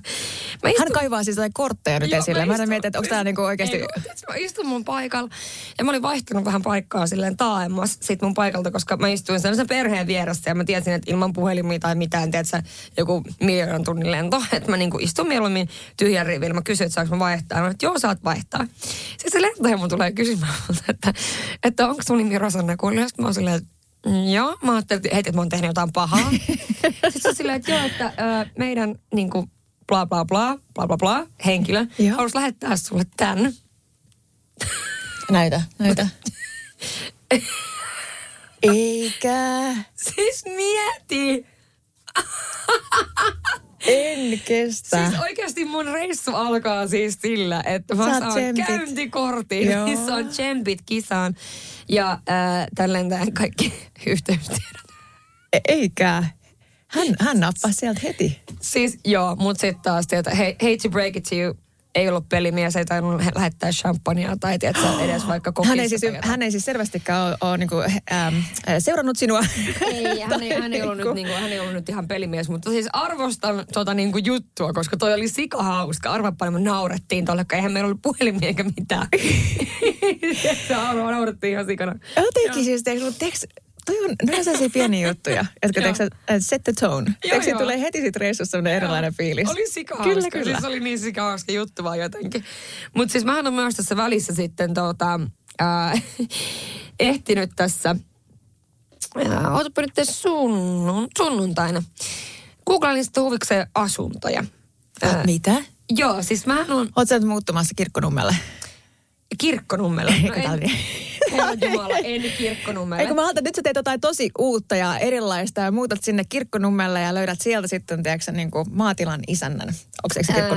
mä istun... Hän kaivaa siis jotain kortteja nyt Joo, esille. Mä, istun... mä mietin, että onko tämä niinku oikeasti... Ei, mä istun mun paikalla ja mä olin vaihtanut vähän paikkaa silleen taaemmas sit mun paikalta, koska mä istuin sellaisen perheen vieressä ja mä tiesin, että ilman puhelimia tai mitään, tiedätkö, joku miljoonan tunnin lento, (laughs) että mä niinku istun mieluummin tyhjän rivillä. Mä kysyin, että saanko mä vaihtaa. Mä että joo, saat vaihtaa. Sitten se lentohemo tulee kysymään että, että onko sun nimi Rosanna? Sitten mä oon silleen, että Joo, mä ajattelin, että, että mä oon tehnyt jotain pahaa. (laughs) Sitten se silleen, että joo, että ö, meidän niin kuin, bla bla bla, bla bla bla, henkilö haluaisi lähettää sulle tän. Näytä, näytä. (laughs) Eikä. Siis mieti. (laughs) En kestä. Siis oikeasti mun reissu alkaa siis sillä, että mä Saat saan tsempit. käyntikortin, missä (laughs) on tsempit kisaan. Ja äh, tälleen tämän kaikki (laughs) yhteystiedot. E- eikä. Hän, hän nappaa sieltä heti. Siis joo, mutta sitten taas, että hate to break it to you, ei ollut pelimies, ei tainnut lähettää champagnea tai tiedätkö, edes (gasps) vaikka kokissa. Hän ei siis, jotain. hän ei siis selvästikään ole, ole niin kuin, ähm, seurannut sinua. Ei, hän ei, (laughs) hän ei, ollut nyt, niin kuin, hän ei ollut nyt ihan pelimies, mutta siis arvostan tota niin kuin juttua, koska toi oli sika hauska. Arva paljon me naurettiin tolle, kun eihän meillä ollut puhelimia eikä mitään. (laughs) (laughs) Se arvo naurettiin ihan sikana. Jotenkin siis, teekö, mutta teekö, toi on, ne on sellaisia pieniä juttuja, (laughs) jotka Joo. teekö, sä, set the tone. Teekö, tulee heti sit reissussa sellainen erilainen fiilis. Oli sika Kyllä, kyllä. Siis oli niin sika hauska juttu vaan jotenkin. Mutta siis mähän on myös tässä välissä sitten tota, ää, (laughs) ehtinyt tässä, ää, ootapa nyt sunnun, sunnuntaina. Googlailin sitten huvikseen asuntoja. Ää, Mitä? joo, siis mähän on Oletko muuttumassa kirkkonummelle? kirkkonummelle. (laughs) No en, niin? Herra Jumala, en kirkkonummelle. Eikö mä että nyt sä teet jotain tosi uutta ja erilaista ja muutat sinne kirkkonummelle ja löydät sieltä sitten, tiedätkö, niin kuin maatilan isännän. Onko se? Ää,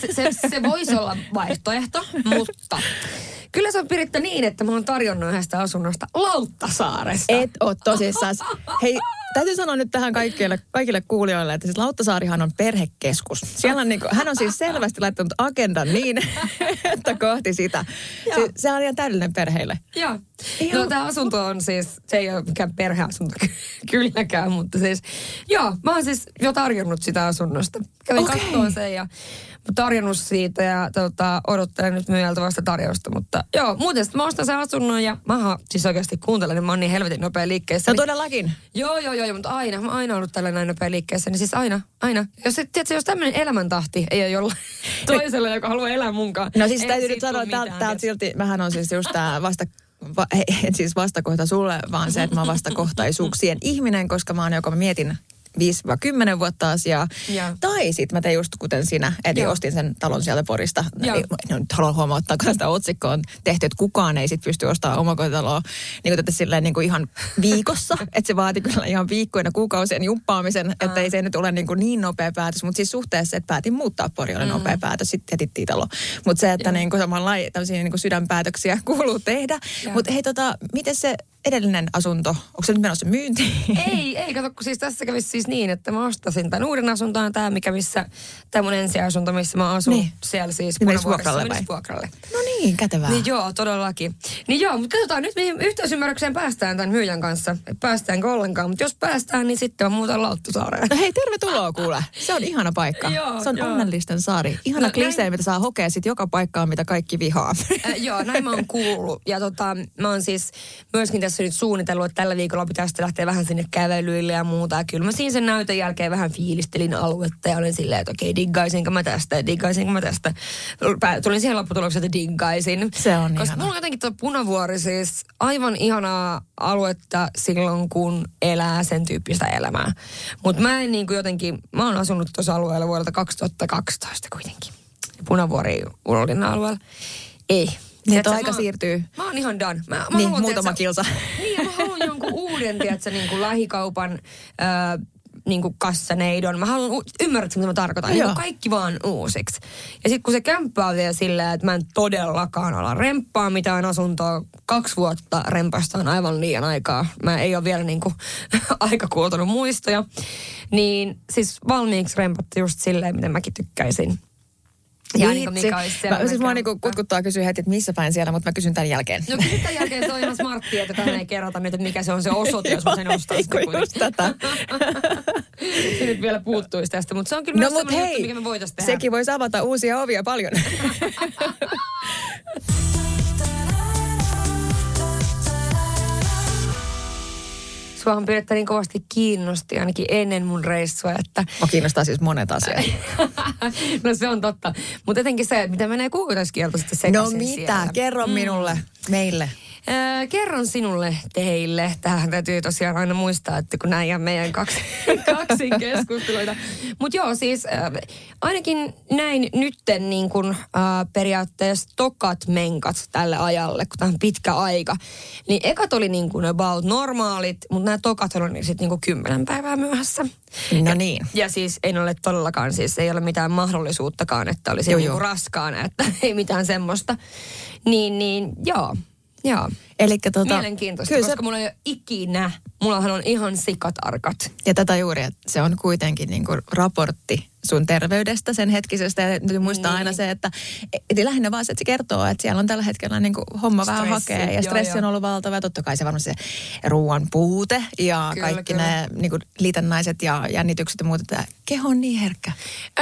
Se, se, se voisi olla vaihtoehto, (laughs) mutta kyllä se on Piritta niin, että mä oon tarjonnut yhdestä asunnosta Lauttasaaresta. Et oo tosissaan. Hei, täytyy sanoa nyt tähän kaikille, kaikille kuulijoille, että siis Lauttasaarihan on perhekeskus. Siellä on niinku, hän on siis selvästi laittanut agendan niin, (laughs) että kohti sitä. Se, Joo. se on ihan täydellinen perheille. Joo. No tämä asunto on siis, se ei ole mikään perheasunto ky- kylläkään, mutta siis, joo, mä oon siis jo tarjonnut sitä asunnosta. Kävin okay. katsoa sen ja tarjonnut siitä ja tota, odottelen nyt myyjältä vasta tarjousta. Mutta joo, muuten sitten mä ostan sen asunnon ja mä siis oikeasti kuuntelen, niin mä oon niin helvetin nopea liikkeessä. No niin- todellakin. Joo, joo, joo, mutta aina, mä oon aina ollut tällä näin nopea liikkeessä, niin siis aina, aina. Jos, tiedätkö, jos tämmöinen elämäntahti ei ole jollain toisella, joka haluaa elää munkaan. No siis täytyy nyt sanoa, että täältä, silti, mähän on siis just tää vasta, va, en (laughs) siis vastakohta sulle, vaan se, että mä oon vastakohtaisuuksien ihminen, koska mä oon joko mä mietin 5-10 vuotta asiaa. Joo. Tai sitten mä tein just kuten sinä, eli ostin sen talon sieltä Porista. Joo. Ei, no, nyt haluan huomauttaa, kun sitä otsikkoa on tehty, että kukaan ei sit pysty ostamaan omakotitaloa niin kuin silleen niin kuin ihan viikossa. (laughs) että se vaati kyllä ihan viikkoina, kuukausien jumppaamisen, että ei se nyt ole niin, kuin niin nopea päätös. Mutta siis suhteessa, että päätin muuttaa Pori, oli nopea päätös, sitten jätittiin talo. Mutta se, että niin kuin samalla tämmöisiä niin kuin sydänpäätöksiä (laughs) kuuluu tehdä. Mutta hei, tota, miten se edellinen asunto, onko se nyt menossa myyntiin? Ei, ei, kato, kun siis tässä kävisi siis niin, että mä ostasin tämän uuden asuntoon, tämä mikä missä, tämä mun ensiasunto, missä mä asun, Niin. siellä siis Niin vuokralle vai? vuokralle. No niin, kätevää. Niin joo, todellakin. Niin joo, mutta katsotaan nyt, mihin yhteisymmärrykseen päästään tämän myyjän kanssa. Päästäänkö ollenkaan, mutta jos päästään, niin sitten mä muutan Lauttusaareen. No hei, tervetuloa kuule. Se on ihana paikka. Joo, se on joo. onnellisten saari. Ihana No, klisee, näin- mitä saa hokea sit joka paikkaan, mitä kaikki vihaa. Äh, joo, näin mä oon kuullut. Ja tota, mä oon siis myöskin tässä nyt suunnitellut, että tällä viikolla pitäisi sitten lähteä vähän sinne kävelyille ja muuta. Ja kyllä mä siinä sen näytön jälkeen vähän fiilistelin aluetta ja olin silleen, että okei, diggaisinko mä tästä, diggaisinko mä tästä. Tulin siihen lopputulokseen, että diggaisin. Se on Koska ihana. mulla on jotenkin tuo punavuori siis aivan ihanaa aluetta silloin, kun elää sen tyyppistä elämää. Mutta mä en niin kuin jotenkin, mä oon asunut tuossa alueella vuodelta 2012 kuitenkin. Punavuori Urolinnan alueella. Ei. Niin, tuo aika mä siirtyy. Mä oon ihan done. Mä, mä Niin, haluan, muutama tiedätkö, kilsa. (laughs) Niin, mä haluan jonkun uuden, tiedätkö, niin kuin lähikaupan äh, niin kuin kassaneidon. Mä haluan, u- ymmärrätkö mitä mä tarkoitan? Niin kuin kaikki vaan uusiksi. Ja sitten kun se kämppä on vielä silleen, että mä en todellakaan ala remppaa mitään asuntoa. Kaksi vuotta rempasta on aivan liian aikaa. Mä ei ole vielä niin kuin (laughs) aika kuultanut muistoja. Niin siis valmiiksi rempattu just silleen, miten mäkin tykkäisin. Ja niin kuin mikä olisi Mä, siis mua niinku kämppä. kutkuttaa kysyä heti, että missä päin siellä, mutta mä kysyn tämän jälkeen. No kyllä tämän jälkeen se on ihan smarttia, että tänne ei kerrota nyt, että mikä se on se osoite, jos mä sen ostan. Ei, sitä kun just tätä. se nyt vielä puuttuisi tästä, mutta se on kyllä No myös mut sellainen juttu, hei, mikä me voitaisiin tehdä. sekin voisi avata uusia ovia paljon. (laughs) Suohan Piretta niin kovasti kiinnosti ainakin ennen mun reissua, että Mua kiinnostaa siis monet asiat. (laughs) no se on totta. Mutta etenkin se, että mitä menee kuukautuskielto sitten No mitä? siellä. Kerro minulle, meille. Äh, kerron sinulle, teille. Tähän täytyy tosiaan aina muistaa, että kun näin meidän kaksi, (laughs) kaksi keskusteluita. Mutta joo, siis äh, ainakin näin nytten niin kun, äh, periaatteessa tokat menkat tälle ajalle, kun tämä on pitkä aika. Niin ekat oli niin kuin about normaalit, mutta nämä tokat oli sitten niin kuin kymmenen päivää myöhässä. No niin. Ja siis ei ole todellakaan, siis ei ole mitään mahdollisuuttakaan, että olisi Joo, niin joo. raskaana, että (laughs) ei mitään semmoista. Niin, niin joo, joo. Elikkä tota, Mielenkiintoista, kyllä koska se, mulla ei ole ikinä, mullahan on ihan sikatarkat. ja tätä juuri, että se on kuitenkin niinku raportti sun terveydestä, sen hetkisestä. Ja täytyy muistaa Niin. aina se, että et lähinnä vaan se, että se kertoo, että siellä on tällä hetkellä niin kuin homma vähän Stressi, hakee. Ja joo, stressi on joo. ollut valtava. Ja totta kai se varmasti se ruoan puute ja Kyllä, kaikki kyllä. ne niin kuin liitännäiset ja jännitykset ja muuta. Että keho on niin herkkä.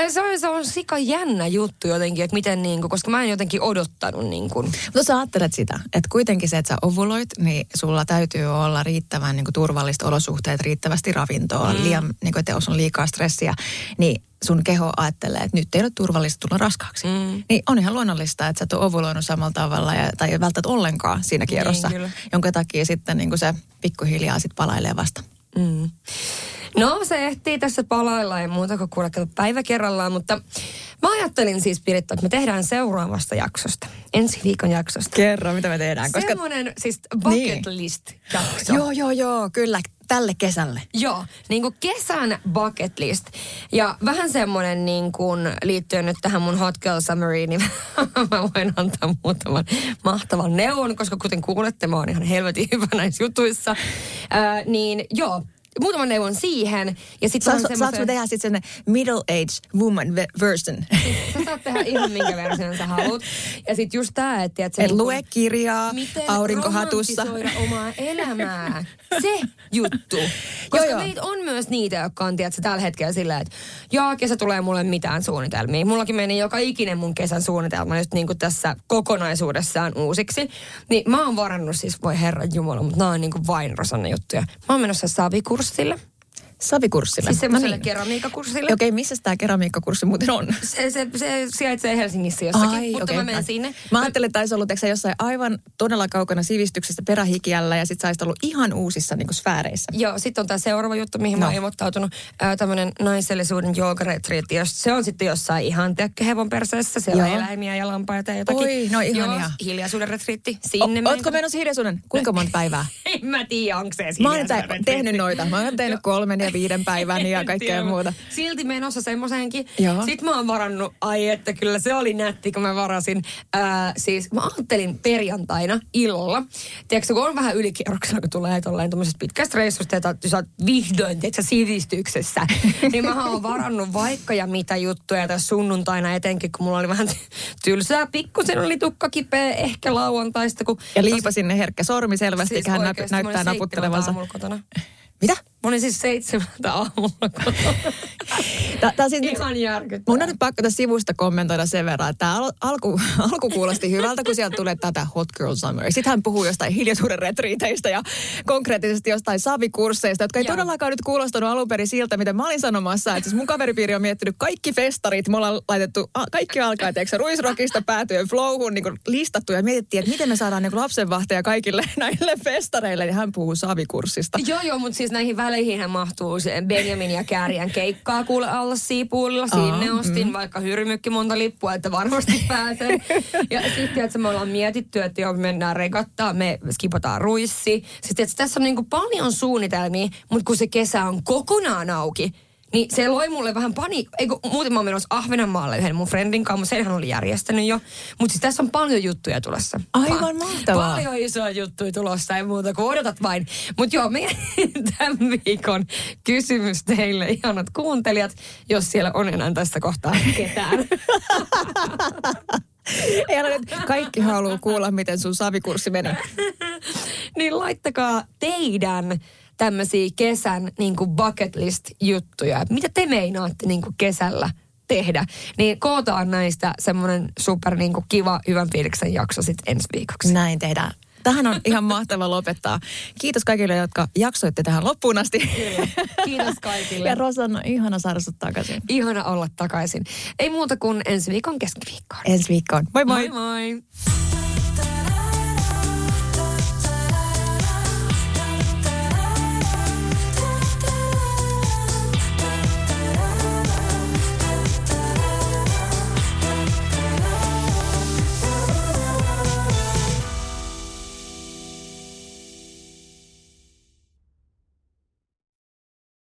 Se on, se on sika jännä juttu jotenkin, että miten niin kuin, koska mä en jotenkin odottanut niin kuin. Mutta sä ajattelet sitä, että kuitenkin se, että sä ovuloit, niin sulla täytyy olla riittävän niin kuin turvalliset olosuhteet, riittävästi ravintoa, mm. liian, niin kuin, että jos on liikaa stressiä, niin sun keho ajattelee, että nyt ei ole turvallista tulla raskaaksi. Mm. Niin on ihan luonnollista, että sä et ole ovuloinut samalla tavalla ja, tai ei välttämättä ollenkaan siinä kierrossa, Niin, kyllä. jonka takia sitten niin kuin se pikkuhiljaa sit palailee vasta. Mm. No se ehtii tässä palailla ei muuta kuin kuule kato päivä kerrallaan, mutta mä ajattelin siis Piritta, että me tehdään seuraavasta jaksosta, ensi viikon jaksosta. Kerro, mitä me tehdään. Koska... Semmoinen siis bucket Niin. list jakso. Joo, joo, joo, kyllä, tälle kesälle. Joo, niin kuin kesän bucket list. Ja vähän semmoinen niin kuin liittyen nyt tähän mun Hot Girl Summeriin, niin (laughs) mä voin antaa muutaman mahtavan neuvon, koska kuten kuulette, mä oon ihan helvetin hyvä näissä jutuissa. Ää, niin joo, muutaman neuvon siihen. Ja sit vähän saanko me tehdä sitten sen middle age woman ve- version? (laughs) Sä saat tehdä ihan minkä version sä haluat. Ja sit just tää, että... Et, Et lue kirjaa Miten aurinkohatussa. romantisoida omaa elämää. Se juttu. Koska joo. meitä on myös niitä, jotka on tiedätkö, tällä hetkellä sillä, että joo, kesä tulee mulle mitään suunnitelmia. Mullakin meni joka ikinen mun kesän suunnitelma nyt niin kuin tässä kokonaisuudessaan uusiksi. Niin mä oon varannut siis, voi herran jumala, mutta nämä on niin kuin vain Rosanne juttuja. Mä oon menossa Savikurssille. Savikurssille. Siis semmoiselle No niin. keramiikkakurssille. Okei, missä tämä keramiikkakurssi muuten on? Se, se, se sijaitsee Helsingissä jossakin, Ai, mutta okei. mä menen sinne. Mä ajattelin, että taisi ollut sä jossain aivan todella kaukana sivistyksestä perähikiällä ja sit sä ollut ihan uusissa niin sfääreissä. Joo, sitten on tämä seuraava juttu, mihin no. mä No. oon ilmoittautunut. Ää, tämmöinen naisellisuuden joogaretriitti. Se on sitten jossain ihan tiedätkö, hevon perseessä. Siellä on Joo. eläimiä ja lampaita ja jotakin. Oi, no ihania. Joo, hiljaisuuden retriitti. O, Sinne menen. ootko menossa hiljaisuuden? Kuinka monta päivää? (laughs) En mä tiedä, onko se Mä oon tehnyt noita. Mä oon tehnyt kolmen ja viiden päivän ja (laughs) kaikkea muuta. Silti menossa semmoisenkin. Joo. Sitten mä oon varannut, ai että kyllä se oli nätti, kun mä varasin. Ää, siis mä ajattelin perjantaina illalla. Tiedätkö, kun on vähän ylikierroksella, kun tulee tolleen tuommoisesta pitkästä reissusta, että sä oot vihdoin, tiedätkö, sivistyksessä. (laughs) niin mä oon varannut vaikka ja mitä juttuja tässä sunnuntaina etenkin, kun mulla oli vähän (laughs) tylsää. Pikkusen oli tukka kipeä, ehkä lauantaista. Kun Ja liipasin ne herkkä sormi selvästi, siis hän näyttää naputtelevansa. Mitä? Mä olin siis seitsemältä aamulla tää siis, Ihan järkyttävää. Mun on nyt pakko tästä sivusta kommentoida sen verran, että tämä al- alku, (laughs) alku kuulosti hyvältä, kun sieltä tulee tätä Hot Girl Summer. Sitten hän puhuu jostain hiljaisuuden retriiteistä ja konkreettisesti jostain savikursseista, jotka ei Joo. todellakaan nyt kuulostanut alun perin siltä, mitä mä olin sanomassa. Että siis mun kaveripiiri on miettinyt kaikki festarit. Me ollaan laitettu, a, kaikki alkaa, tiedätkö, ruisrokista päätyen flowhun niin listattu ja mietittiin, että miten me saadaan niin lapsenvahteja kaikille (laughs) näille festareille. Niin hän puhuu savikurssista. Joo, joo, mutta siis näihin väleihin mahtuu se Benjamin ja Kääriän keikkaa kuule alla siipuulilla. Sinne Aa, ostin vaikka hyrmykki monta lippua, että varmasti pääsen. ja sitten, että me ollaan mietitty, että joo, me mennään regattaa, me skipataan ruissi. Sitten, että tässä on niinku paljon suunnitelmia, mutta kun se kesä on kokonaan auki, niin se loi mulle vähän pani... Eikö, muuten mä oon menossa Ahvenanmaalle yhden mun friendin kanssa, mutta senhän oli järjestänyt jo. Mutta siis tässä on paljon juttuja tulossa. Aivan mahtavaa. Paljon isoja juttuja tulossa, ei muuta kuin odotat vain. Mutta joo, meidän (laughs) tämän viikon kysymys teille, ihanat kuuntelijat, jos siellä on enää tässä kohtaa ketään. (laughs) Ei nyt, kaikki haluaa kuulla, miten sun savikurssi meni. (laughs) niin laittakaa teidän tämmöisiä kesän niin kuin bucket list juttuja. Mitä te meinaatte niin kuin kesällä tehdä? Niin kootaan näistä semmoinen super niin kuin kiva, hyvän fiiliksen jakso sitten ensi viikoksi. Näin tehdään. Tähän on ihan mahtava lopettaa. Kiitos kaikille, jotka jaksoitte tähän loppuun asti. Kiitos kaikille. (laughs) Ja Rosanna, ihana saada sut takaisin. Ihana olla takaisin. Ei muuta kuin ensi viikon keskiviikkoon. Ensi viikkoon. Moi moi! moi. moi.